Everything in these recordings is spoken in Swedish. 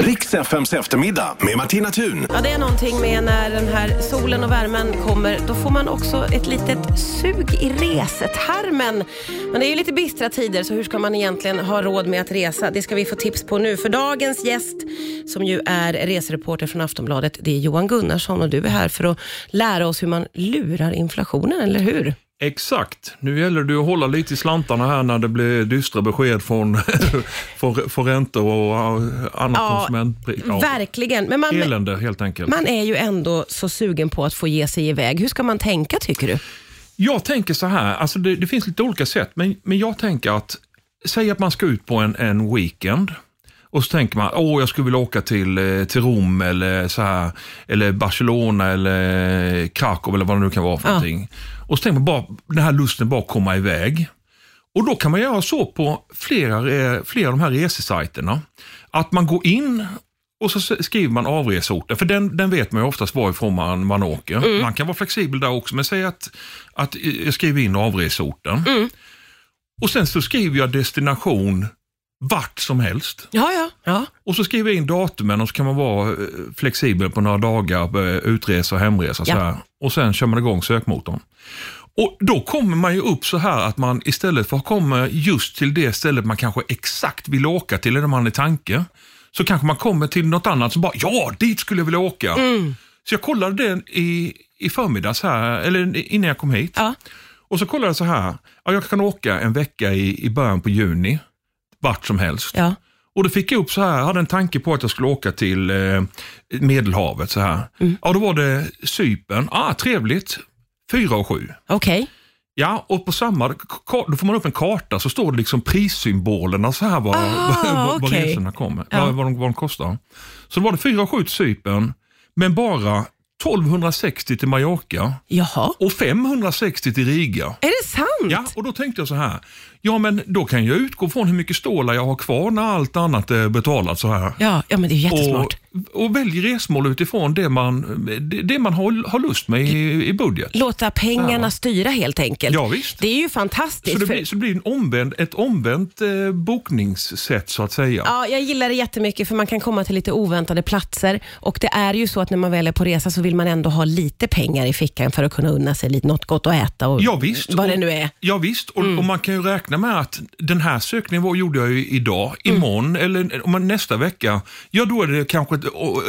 Riks FMs eftermiddag med Martina Thun. Ja, det är någonting med när den här solen och värmen kommer. Då får man också ett litet sug i resetarmen. Men det är ju lite bistra tider, så hur ska man egentligen ha råd med att resa? Det ska vi få tips på nu. För dagens gäst, som ju är resereporter från Aftonbladet, det är Johan Gunnarsson och du är här för att lära oss hur man lurar inflationen, eller hur? Exakt. Nu gäller det att hålla lite i slantarna här när det blir dystra besked från, från, från räntor och annat Ja, konsumentpris. Verkligen. Men man, Elände helt enkelt. man är ju ändå så sugen på att få ge sig iväg. Hur ska man tänka tycker du? Jag tänker så här, alltså det, det finns lite olika sätt, men, men jag tänker att, säg att man ska ut på en, en weekend och så tänker man, åh jag skulle vilja åka till, eh, till Rom eller, så här, eller Barcelona eller Krakow eller vad det nu kan vara för Ja. någonting. Och så tänker man bara, den här lusten bara komma iväg. Och då kan man göra så på flera, eh, flera av de här resesajterna, att man går in och så skriver man avresorten, för den, den vet man ju oftast varifrån man, man åker. Man kan vara flexibel där också, men säg att, att jag skriver in avresorten. Och sen så skriver jag destination vart som helst. Ja, ja. ja. Och så skriver jag in datumen och så kan man vara eh, flexibel på några dagar, eh, utresa och hemresa. Så Ja. här. Och sen kör man igång sökmotorn. Och Då kommer man ju upp så här att man istället för att komma just till det stället man kanske exakt vill åka till, eller man är tanke, så kanske man kommer till något annat som bara, ja, dit skulle jag vilja åka. Mm. Så jag kollade den i, i förmiddags här, eller innan jag kom hit. ja. Och så kollade jag så här, ja, jag kan åka en vecka i, i början på juni, vart som helst. ja. Och då fick jag upp så här, jag hade en tanke på att jag skulle åka till eh, Medelhavet. så här. Mm. Ja, då var det Cypern, ah, trevligt, fyra och sju. Okej. Ja, och på samma, då får man upp en karta så står det liksom prissymbolerna så här vad, Ah, vad, vad okej. resorna kommer, Ja. vad, vad, de, vad de kostar. Så då var det fyra och sju till Cypern, men bara 1260 till Mallorca Jaha. och 560 till Riga. Är det sant? Ja, och då tänkte jag så här. Ja, men då kan jag utgå från hur mycket stålar jag har kvar när allt annat är betalat så här. Ja, ja men det är jättesmart. Och, och välj resmål utifrån det man, det, det man har, har lust med i, i budget. Låta pengarna Ja. styra helt enkelt. Ja, visst. Det är ju Så fantastiskt. det för- blir, så det blir en omvänd, ett omvänt eh, bokningssätt så att säga. Ja, jag gillar det jättemycket för man kan komma till lite oväntade platser och det är ju så att när man väl är på resa så vill man ändå ha lite pengar i fickan för att kunna unna sig lite, något gott att äta och Ja, visst. vad det Och- nu är. Ja, visst. Och, och man kan ju räkna med att den här sökningen var, gjorde jag ju idag, Mm. imorgon eller om man, nästa vecka. Ja, då är det kanske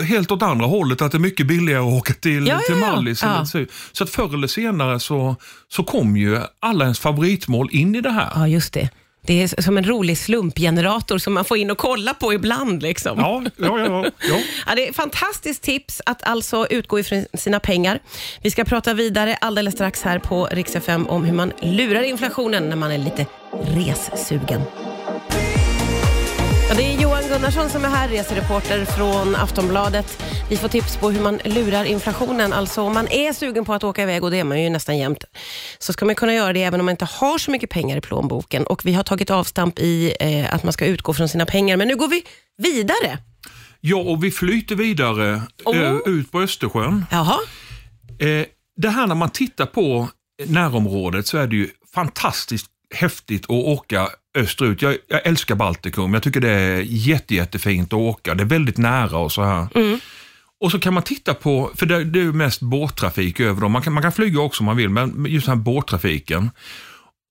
helt åt andra hållet, att det är mycket billigare att åka till, Ja, till ja, ja. Mallis. Ja. Eller så. att förr eller senare så, så kom ju alla ens favoritmål in i det här. Ja, just det. Det är som en rolig slumpgenerator som man får in och kolla på ibland. Liksom. Ja, ja, ja. ja. Ja, det är ett fantastiskt tips att alltså utgå ifrån sina pengar. Vi ska prata vidare alldeles strax här på Rix FM om hur man lurar inflationen när man är lite ressugen. Ja, det är Gunnarsson som är här, resereporter från Aftonbladet. Vi får tips på hur man lurar inflationen. Alltså om man är sugen på att åka iväg, och det är man ju nästan jämt, så ska man kunna göra det även om man inte har så mycket pengar i plånboken. Och vi har tagit avstamp i eh, att man ska utgå från sina pengar. Men nu går vi vidare. ja, och vi flyter vidare Åh. eh, ut på Östersjön. Jaha. Eh, det här när man tittar på närområdet så är det ju fantastiskt häftigt att åka österut. Jag, jag älskar Baltikum. Jag tycker det är jätte, jättefint att åka. Det är väldigt nära och så här. Och så kan man titta på, för det, det är mest båttrafik över dem. Man kan, man kan flyga också om man vill, men just den här båttrafiken.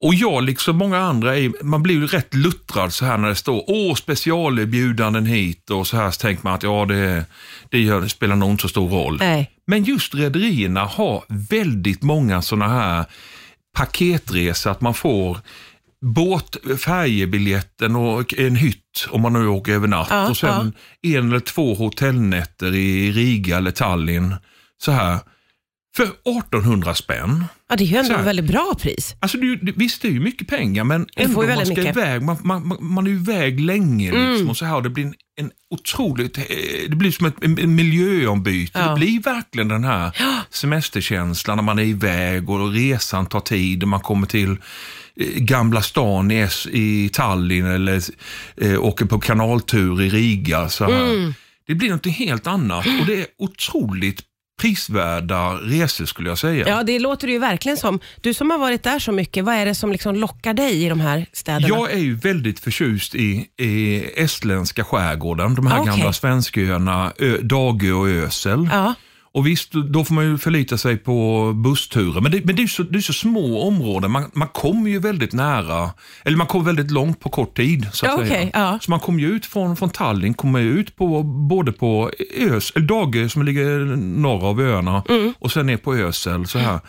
Och jag, liksom många andra, är, man blir ju rätt luttrad så här när det står åh, specialerbjudanden hit och så här så tänker man att ja, det, det spelar nog inte så stor roll. Nej. Men just rederierna har väldigt många sådana här paketresor, att man får båt, färjebiljetten och en hytt om man nu åker över natt Ja, och sen en eller två hotellnätter i Riga eller Tallinn. Så här. För 1800 spänn. Ja, det är ju ändå ett väldigt bra pris. Alltså det, det, visst, det är ju mycket pengar, men ändå man ska mycket. Mm. iväg. Man, man, man- är iväg länge liksom, och så här. Och det blir en, en otroligt, eh, det blir som ett en, en miljöombyte. Ja. Det blir verkligen den här semesterkänslan när man är iväg och resan tar tid och man kommer till Gamla stan i, Tallinn eller eh, åker på kanaltur i Riga. Så här. Mm. Det blir något helt annat och det är otroligt prisvärda resor skulle jag säga. Ja, det låter det ju verkligen som. Du som har varit där så mycket, vad är det som liksom lockar dig i de här städerna? Jag är ju väldigt förtjust i, i estländska skärgården, de här okej. gamla svensköarna, Dagö och Ösel. Ja, Och visst, då får man ju förlita sig på bussturer. Men det, men det, är, så, det är så små områden. Man, man kommer ju väldigt nära, eller man kommer väldigt långt på kort tid. Så, att Ja, säga. ja. så man kommer ju ut från, från Tallinn, kommer ut på, både på Ös, eller Dagö som ligger norr av öarna Mm. och sen ner på Ösel. Så här.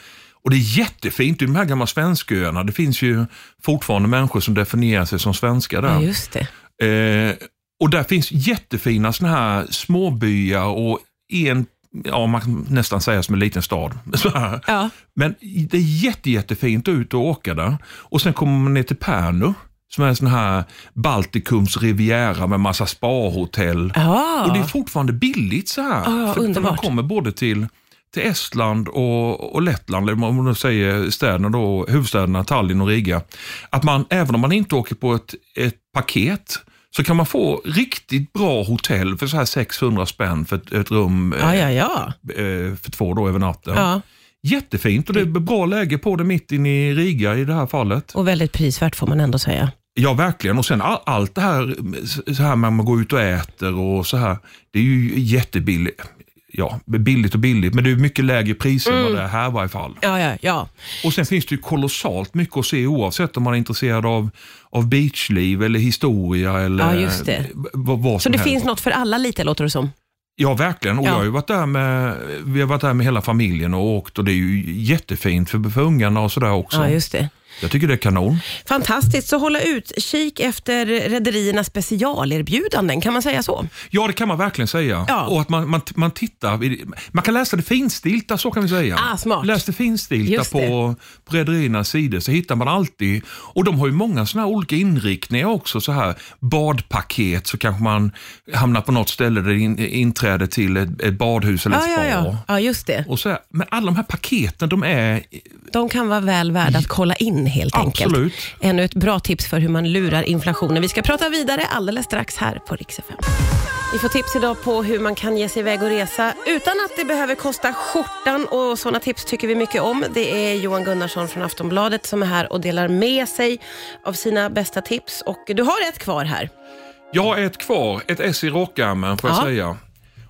Och det är jättefint, det är de här gamla svensköarna. Det finns ju fortfarande människor som definierar sig som svenskar där. ja just det. Eh, och där finns jättefina såna här småbyar och en, ja man kan nästan säga som en liten stad. Ja. Men det är jätte, jättefint ut att åka där. Och sen kommer man ner till Pärnu som är en sån här Baltikums riviera med massa spahotell. Ja. Och det är fortfarande billigt så här. Ja, för, för man kommer både till, till Estland och, och Lettland, eller om man nu säger städerna då, huvudstäderna Tallinn och Riga. Att man, även om man inte åker på ett, ett paket, så kan man få riktigt bra hotell för så här 600 spänn för ett, ett rum ja, eh, ja, ja. eh, för två då över natten. Jättefint och det är bra läge på det mitt inne i Riga i det här fallet. Och väldigt prisvärt får man ändå säga. Ja, verkligen. Och sen all, allt det här, så här man går ut och äter och så här. Det är ju jättebilligt. Ja, billigt och billigt, men det är mycket lägre priser än vad det är här i varje fall. Ja, ja, ja. Och sen finns det ju kolossalt mycket att se oavsett om man är intresserad av, av beachliv eller historia eller Ja, just det. vad, vad Så det helst. finns något för alla lite låter det som. Ja, verkligen. Och Ja. jag har varit där med, vi har varit där med hela familjen och åkt och det är ju jättefint för, för ungarna och sådär också. Ja, just det. Jag tycker det är kanon. Fantastiskt, så hålla utkik efter rederiernas specialerbjudanden, kan man säga så? Ja, det kan man verkligen säga. Ja. Och att man, man, man tittar, man kan läsa det finstilta, så kan vi säga. Ah, smart. Läs det finstilta Just på, på rederiernas sidor så hittar man alltid, och de har ju många sådana här olika inriktningar också. Så här badpaket, så kanske man hamnar på något ställe där det in, inträde till ett, ett badhus eller Ja, ett ja, spa. ja. ja, just det. Och så här, men alla de här paketen, de är De kan vara väl värda att kolla in helt enkelt. Absolut. Ännu ett bra tips för hur man lurar inflationen. Vi ska prata vidare alldeles strax här på Rix FM. Vi får tips idag på hur man kan ge sig iväg och resa utan att det behöver kosta skjortan och sådana tips tycker vi mycket om. Det är Johan Gunnarsson från Aftonbladet som är här och delar med sig av sina bästa tips och du har ett kvar här. Jag har ett kvar, ett S i rockärmen får jag Ja. säga.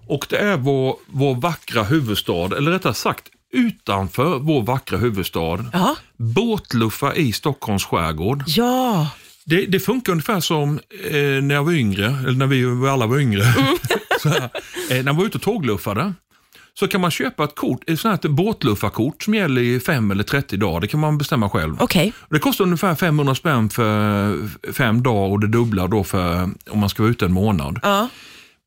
Och det är vår, vår vackra huvudstad, eller rättare sagt utanför vår vackra huvudstad. Ja. Båtluffa i Stockholms skärgård. Ja, Det, det funkar ungefär som eh, när jag var yngre, eller när vi, alla var yngre. här, eh, när man var ute och tågluffade så kan man köpa ett kort, ett sånt här båtluffarkort som gäller i 5 eller 30 dagar. Det kan man bestämma själv. okej. Det kostar ungefär 500 spänn för fem dagar och det dubbla då för om man ska vara ute en månad. Ja.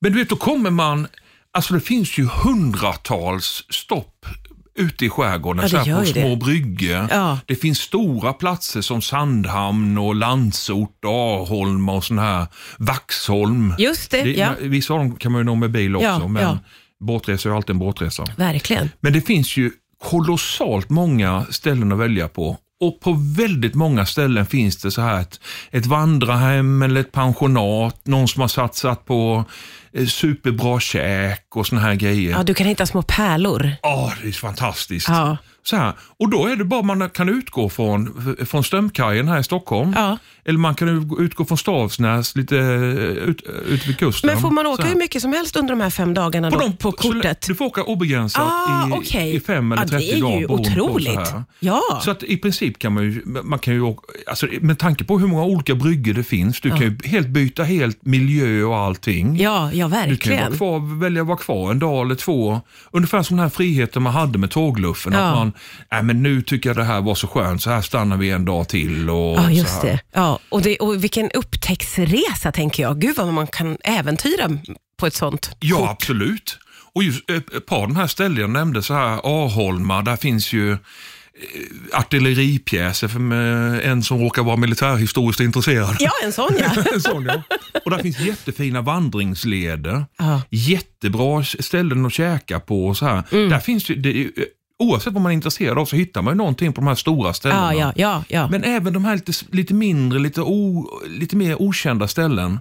Men du vet, då kommer man, alltså det finns ju hundratals stopp ute i skärgården, Ja, det så på ju det. små bryggor. Ja. Det finns stora platser som Sandhamn och Landsort, Arholm och sån här Vaxholm. Just det, ja. Vissa av dem kan man ju nå med bil också, Ja, men ja. båtresa är alltid en båtresa. Verkligen. Men det finns ju kolossalt många ställen att välja på. Och på väldigt många ställen finns det så här ett, ett vandrarhem eller ett pensionat, någon som har satsat på superbra käk och såna här grejer. Ja, du kan hitta små pärlor. Ja, det är fantastiskt. Ja. Så här. Och då är det bara man kan utgå från, från Strömkajen här i Stockholm. Ja. Eller man kan utgå från Stavsnäs lite eh, ut, ut vid kusten. Men får man åka hur mycket som helst under de här fem dagarna då, på, så kortet? Du får åka obegränsat Ah, i, okej. i fem eller Ja, 30 det är ju dagar. på otroligt. Så. Ja. så att i princip kan man ju, man kan ju åka, alltså, med tanke på hur många olika bryggor det finns, du kan ju helt byta helt miljö och allting. Ja, ja Du kan ju verkligen. vara kvar, välja att vara kvar en dag eller två. Ungefär som den här friheten man hade med tågluffen. Ja. Att man, nej men nu tycker jag det här var så skönt, så här stannar vi en dag till. Och Ja, just det. Ja, och, det. och vilken upptäcktsresa tänker jag. Gud vad man kan äventyra på ett sånt Ja, kort. absolut. Och just eh, ett par av de här ställena jag nämnde, så här Arholma, där finns ju artilleripjäser för eh, en som råkar vara militärhistoriskt intresserad. Ja, en sån ja. En sån, ja. Och där finns jättefina vandringsleder. Ja. Jättebra ställen att käka på. Och så här. Mm. Där finns ju, det, ju- oavsett vad man är intresserad av så hittar man ju någonting på de här stora ställena. Ja, ja, ja. Men även de här lite, lite mindre, lite, o, lite mer okända ställen.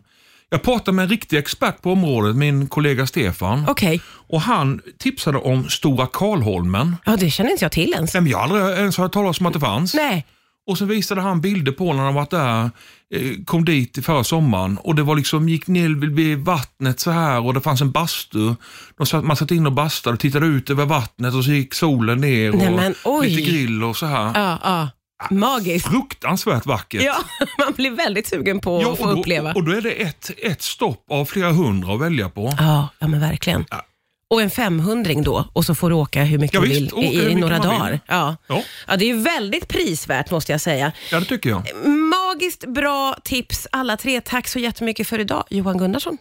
Jag pratade med en riktig expert på området, min kollega Stefan. Okej, Och Han tipsade om Stora Karlholmen. ja, det känner inte jag till ens. Nej, men Jag har aldrig ens hört talas om att det fanns. Nej, Och så visade han bilder på när han varit där, eh, kom dit förra sommaren och det var liksom, gick ner vid vattnet så här och det fanns en bastu. De satt, man satt in och bastade och tittade ut över vattnet och så gick solen ner och Nej, men, oj. lite grill och så här. ja, ja. Magiskt. Fruktansvärt vackert. Ja, man blir väldigt sugen på Ja, att få då, uppleva. och då är det ett, ett stopp av flera hundra att välja på. Ja, ja men verkligen. Ja. Och en 500 då och så får du åka hur mycket Ja, du vill i, i mycket några dagar. Ja. Ja. Ja, det är väldigt prisvärt måste jag säga. Ja, det tycker jag. Magiskt bra tips alla tre. Tack så jättemycket för idag Johan Gunnarsson.